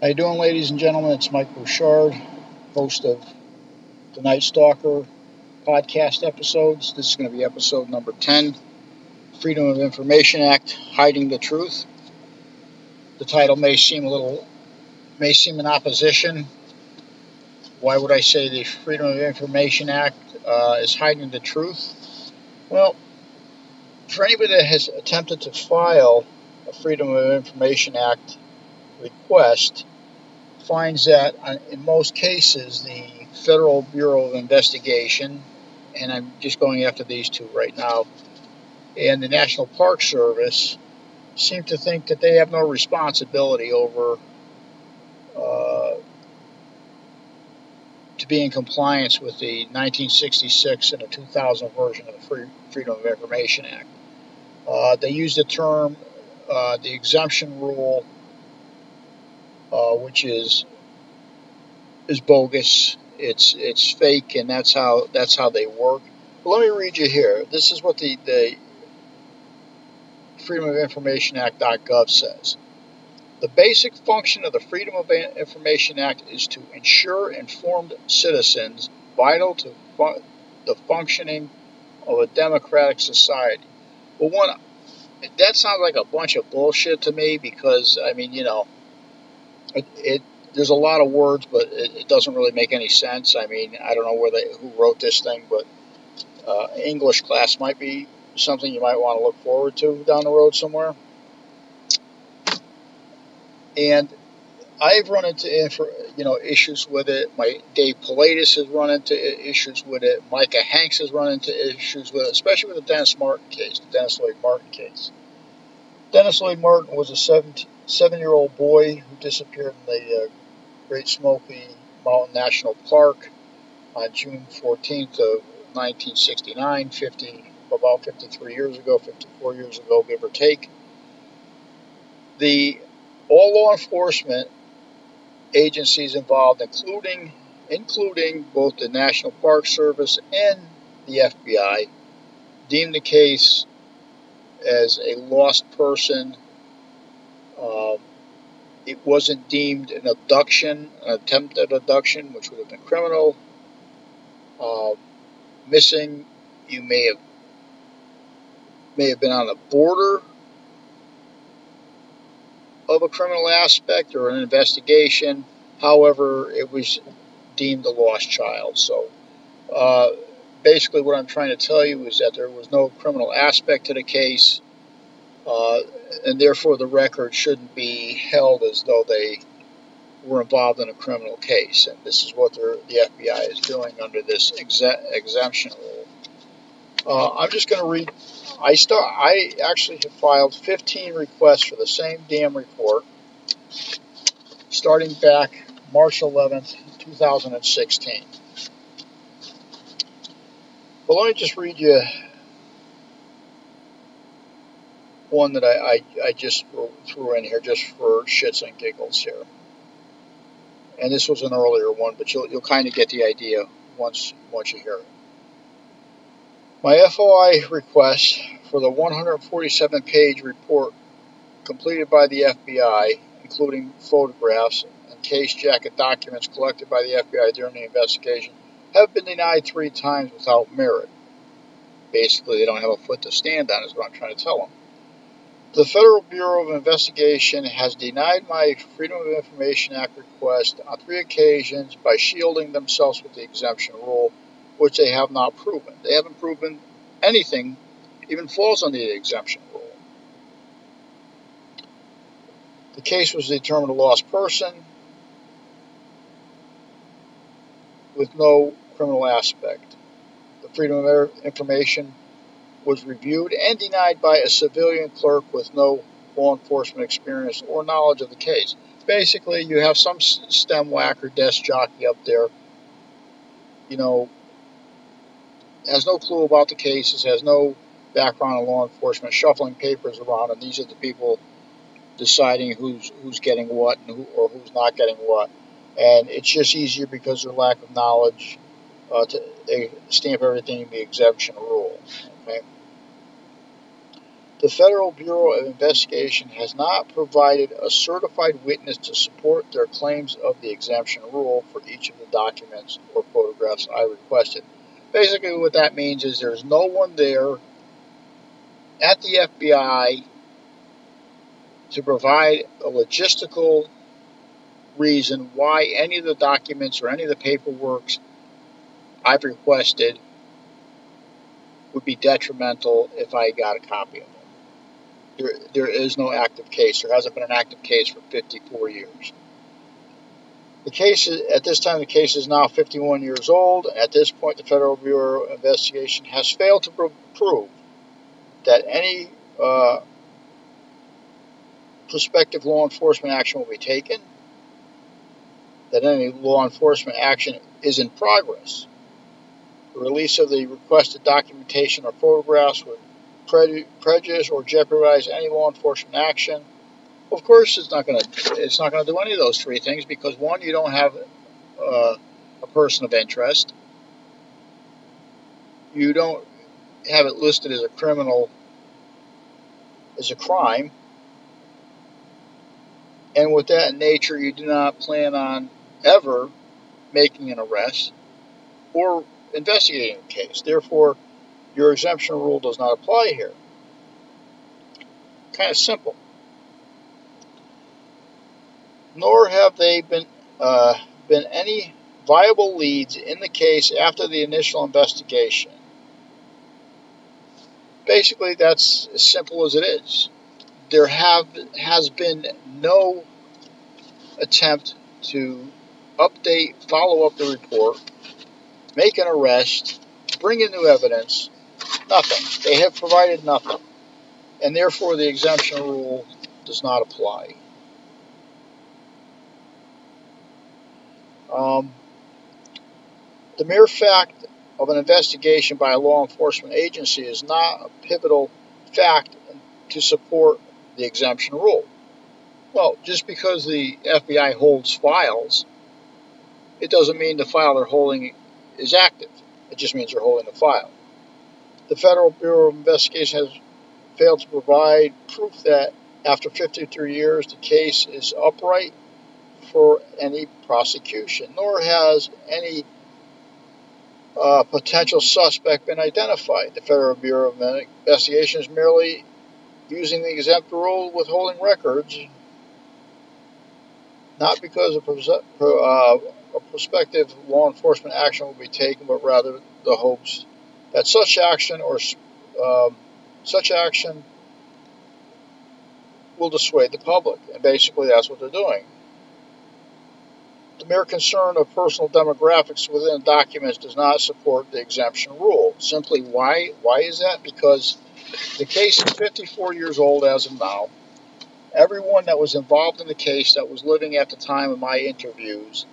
How you doing, ladies and gentlemen? It's Mike Bouchard, host of the Night Stalker podcast episodes. This is going to be episode number 10, Freedom of Information Act, Hiding the Truth. The title may seem a little, may seem in opposition. Why would I say the Freedom of Information Act uh, is hiding the truth? Well, for anybody that has attempted to file a Freedom of Information Act request, finds that uh, in most cases the Federal Bureau of Investigation, and I'm just going after these two right now, and the National Park Service seem to think that they have no responsibility over uh, to be in compliance with the 1966 and the 2000 version of the Free, Freedom of Information Act. Uh, they use the term, uh, the exemption rule uh, which is is bogus. It's it's fake, and that's how that's how they work. But let me read you here. This is what the the Freedom of Information Act.gov says. The basic function of the Freedom of Information Act is to ensure informed citizens vital to fu- the functioning of a democratic society. Well, one, that sounds like a bunch of bullshit to me because, I mean, you know, it, it there's a lot of words, but it, it, doesn't really make any sense. I mean, I don't know where they who wrote this thing, but uh, English class might be something you might want to look forward to down the road somewhere. And I've run into you know issues with it. My Dave Paulides has run into issues with it. Micah Hanks has run into issues with it, especially with the Dennis Martin case, the Dennis Lloyd Martin case. Dennis Lloyd Martin was a 17, seven-year-old boy who disappeared in the uh, Great Smoky Mountain National Park on June 14th of 1969, 50, about 53 years ago, 54 years ago, give or take. The all law enforcement agencies involved, including including both the National Park Service and the FBI, deemed the case as a lost person um, it wasn't deemed an abduction, an attempted abduction, which would have been criminal. Uh, missing, you may have may have been on the border of a criminal aspect or an investigation. However, it was deemed a lost child. So, uh, basically, what I'm trying to tell you is that there was no criminal aspect to the case. Uh, and therefore the record shouldn't be held as though they were involved in a criminal case. And this is what the FBI is doing under this exemption rule. Uh, I'm just going to read. I start. I actually have filed 15 requests for the same damn report, starting back March 11th, 2016. But let me just read you one that I, I, I just threw in here just for shits and giggles here. And this was an earlier one, but you'll, you'll kind of get the idea once, once you hear it. My FOI request for the 147 page report completed by the FBI, including photographs and case jacket documents collected by the FBI during the investigation, have been denied three times without merit. Basically, they don't have a foot to stand on, is what I'm trying to tell them. The Federal Bureau of Investigation has denied my Freedom of Information Act request on three occasions by shielding themselves with the exemption rule, which they have not proven. They haven't proven anything even falls under the exemption rule. The case was determined a lost person with no criminal aspect. The Freedom of Information was reviewed and denied by a civilian clerk with no law enforcement experience or knowledge of the case. Basically, you have some stem whacker desk jockey up there, you know, has no clue about the cases, has no background in law enforcement, shuffling papers around, and these are the people deciding who's who's getting what and who, or who's not getting what. And it's just easier because of their lack of knowledge uh, to stamp everything in the exemption rule. The Federal Bureau of Investigation has not provided a certified witness to support their claims of the exemption rule for each of the documents or photographs I requested. Basically, what that means is there's no one there at the FBI to provide a logistical reason why any of the documents or any of the paperwork I've requested would be detrimental if I got a copy of it. There, there is no active case. There hasn't been an active case for 54 years. The case is, at this time, the case is now 51 years old. At this point, the Federal Bureau of Investigation has failed to prove that any uh, prospective law enforcement action will be taken, that any law enforcement action is in progress. Release of the requested documentation or photographs would prejudice or jeopardize any law enforcement action. Of course, it's not going to it's not going to do any of those three things because one, you don't have uh, a person of interest. You don't have it listed as a criminal as a crime. And with that nature, you do not plan on ever making an arrest or investigating the case. Therefore, your exemption rule does not apply here. Kind of simple. Nor have they been uh, been any viable leads in the case after the initial investigation. Basically, that's as simple as it is. There have has been no attempt to update, follow up the report, make an arrest, bring in new evidence, nothing. They have provided nothing. And therefore, the exemption rule does not apply. Um, the mere fact of an investigation by a law enforcement agency is not a pivotal fact to support the exemption rule. Well, just because the FBI holds files, it doesn't mean the file they're holding is active. It just means they're holding the file. The Federal Bureau of Investigation has failed to provide proof that after 53 years the case is upright for any prosecution, nor has any uh, potential suspect been identified. The Federal Bureau of Investigation is merely using the exempt rule withholding records, not because of uh, a prospective law enforcement action will be taken, but rather the hopes that such action or um, such action will dissuade the public. And basically, that's what they're doing. The mere concern of personal demographics within documents does not support the exemption rule. Simply, why? Why is that? Because the case is 54 years old as of now. Everyone that was involved in the case that was living at the time of my interviews,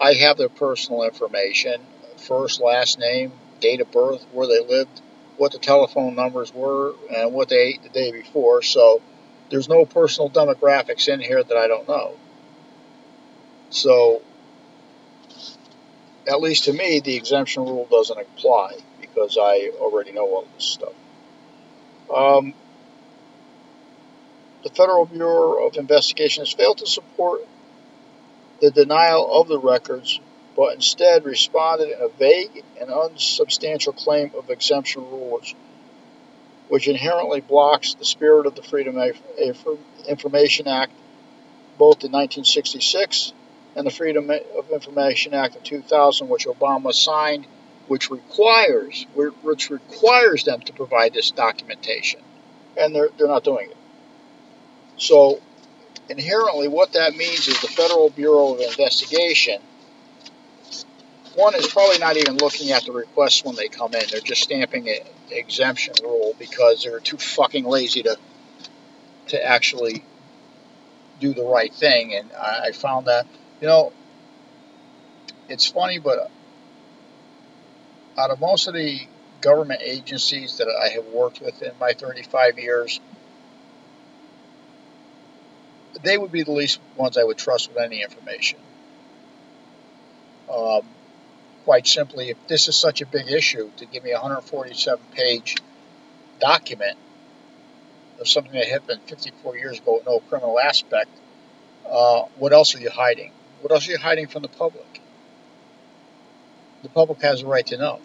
I have their personal information first, last name, date of birth, where they lived, what the telephone numbers were, and what they ate the day before. So there's no personal demographics in here that I don't know. So, at least to me, the exemption rule doesn't apply because I already know all this stuff. Um, the Federal Bureau of Investigation has failed to support the denial of the records, but instead responded in a vague and unsubstantial claim of exemption rules, which inherently blocks the spirit of the Freedom of Information Act, both in 1966 and the Freedom of Information Act of 2000, which Obama signed, which requires which requires them to provide this documentation, and they're they're not doing it. So inherently, what that means is the Federal Bureau of Investigation. One is probably not even looking at the requests when they come in. They're just stamping an exemption rule because they're too fucking lazy to to actually do the right thing. And I, found that you know, it's funny, but out of most of the government agencies that I have worked with in my 35 years, they would be the least ones I would trust with any information. Um, quite simply, if this is such a big issue, to give me a 147 page document of something that happened 54 years ago with no criminal aspect, uh, what else are you hiding? What else are you hiding from the public? The public has a right to know.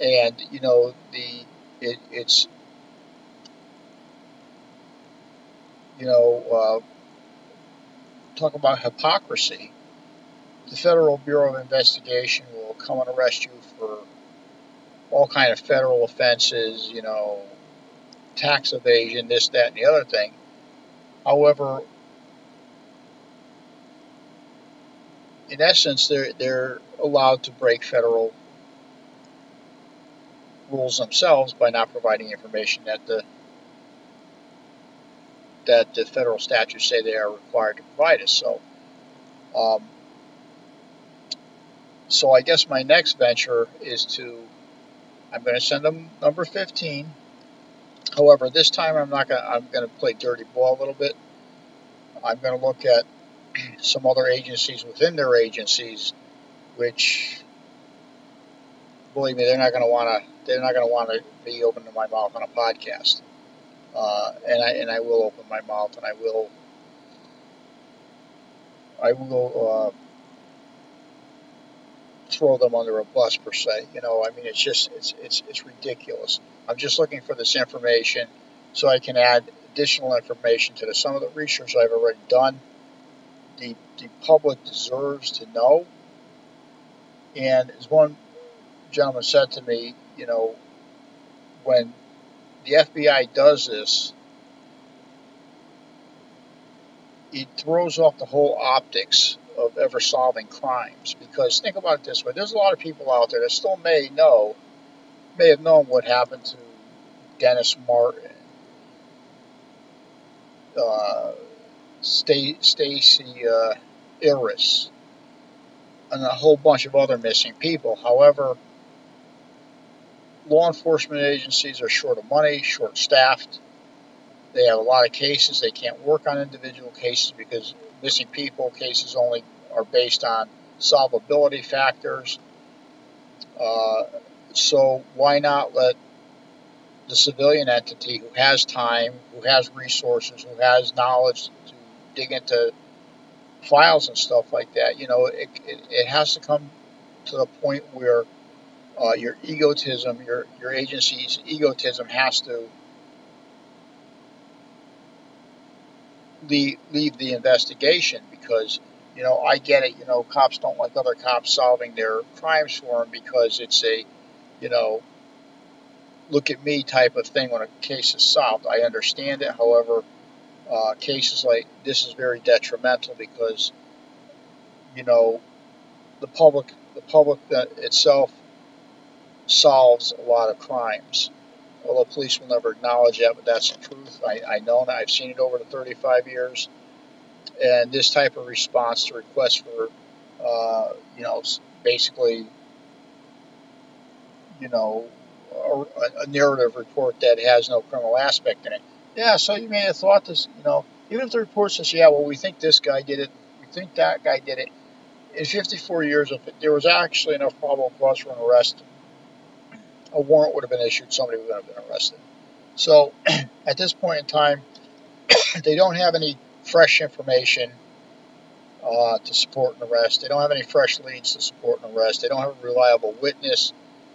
And, you know, the it, it's, you know, uh, talk about hypocrisy. The Federal Bureau of Investigation will come and arrest you for all kind of federal offenses, you know, tax evasion, this, that, and the other thing. However, in essence, they're they're allowed to break federal rules themselves by not providing information that the that the federal statutes say they are required to provide us. So, um, so I guess my next venture is to I'm going to send them number 15. However, this time I'm not going. to I'm going to play dirty ball a little bit. I'm going to look at some other agencies within their agencies, which, believe me, they're not going to want to. They're not going to want to be open to my mouth on a podcast. Uh, and I and I will open my mouth and I will. I will. Uh, throw them under a bus per se. You know, I mean, it's just it's it's it's ridiculous. I'm just looking for this information so I can add additional information to the, some of the research I've already done. The the public deserves to know. And as one gentleman said to me, you know, when the FBI does this, it throws off the whole optics of ever solving crimes. Because think about it this way: there's a lot of people out there that still may know, may have known what happened to Dennis Martin, uh, Stacy uh, Arras, and a whole bunch of other missing people. However, law enforcement agencies are short of money, short staffed. They have a lot of cases. They can't work on individual cases because missing people cases only are based on solvability factors. Uh, so why not let the civilian entity who has time, who has resources, who has knowledge to dig into files and stuff like that, you know, it, it, it has to come to the point where uh, your egotism, your, your agency's egotism has to leave, leave the investigation because, you know, I get it. You know, cops don't like other cops solving their crimes for them because it's a, you know, look at me type of thing when a case is solved. I understand it. However, uh, cases like this is very detrimental because, you know, the public, the public itself solves a lot of crimes although police will never acknowledge that, but that's the truth. I, I know that. I've seen it over the 35 years. And this type of response to requests for, uh, you know, basically, you know, a, a, narrative report that has no criminal aspect in it. Yeah, so you may have thought this, you know, even if the report says, yeah, well, we think this guy did it, we think that guy did it. In 54 years, if it, there was actually enough probable cause for an arrest a warrant would have been issued, somebody would have been arrested. So at this point in time, they don't have any fresh information uh, to support an arrest. They don't have any fresh leads to support an arrest. They don't have a reliable witness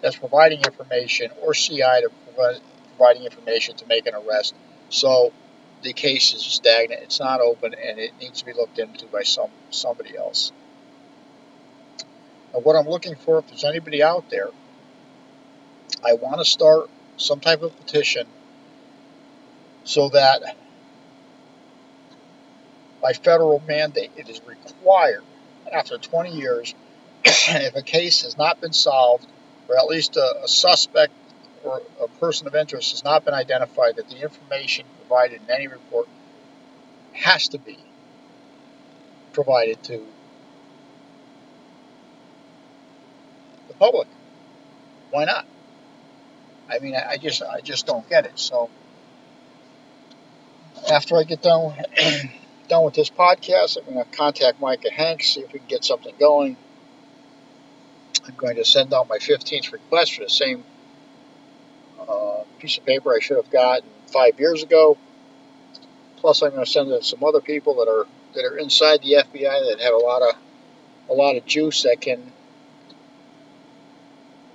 that's providing information or CI to provide, providing information to make an arrest. So the case is stagnant. It's not open, and it needs to be looked into by some somebody else. Now, what I'm looking for, if there's anybody out there I want to start some type of petition so that by federal mandate it is required after 20 years if a case has not been solved or at least a, a, suspect or a person of interest has not been identified that the information provided in any report has to be provided to the public. Why not? I mean, I just I just don't get it. So after I get done done with this podcast, I'm going to contact Micah Hanks see if we can get something going. I'm going to send out my 15th request for the same uh, piece of paper I should have gotten five years ago. Plus, I'm going to send it to some other people that are that are inside the FBI that have a lot of a lot of juice that can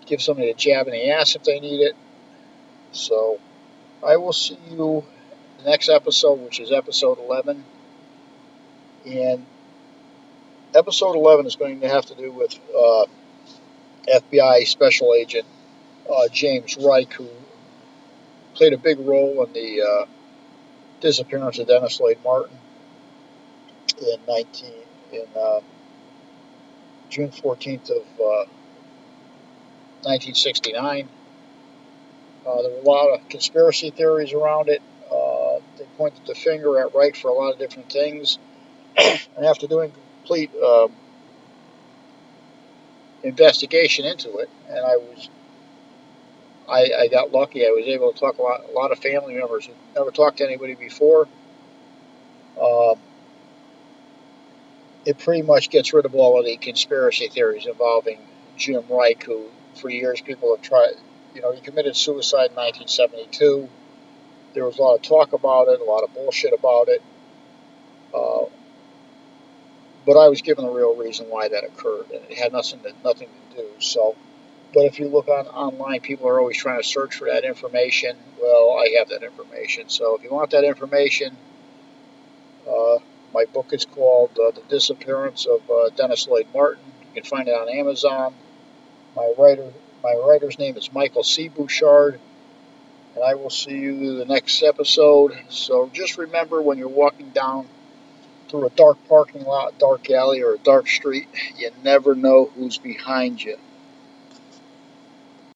give somebody a jab in the ass if they need it. So, I will see you the next episode, which is episode 11. And episode 11 is going to have to do with uh, FBI Special Agent uh, James Reich, who played a big role in the uh, disappearance of Dennis Lloyd Martin in 19 in uh, June 14th of 1969. Uh, uh, there were a lot of conspiracy theories around it. Uh, they pointed the finger at Reich for a lot of different things. and after doing complete um, investigation into it, and I was I, I got lucky. I was able to talk a lot, a lot of family members who never talked to anybody before. Um, it pretty much gets rid of all of the conspiracy theories involving Jim Reich, who for years people have tried. You know, he committed suicide in 1972. There was a lot of talk about it, a lot of bullshit about it. Uh, but I was given the real reason why that occurred, and it had nothing to, nothing to do. So but if you look on online, people are always trying to search for that information. Well, I have that information. So if you want that information, uh, my book is called uh, The Disappearance of uh, Dennis Lloyd Martin. You can find it on Amazon. My writer, my writer's name is Michael C. Bouchard, and I will see you the next episode. So just remember when you're walking down through a dark parking lot, dark alley, or a dark street, you never know who's behind you.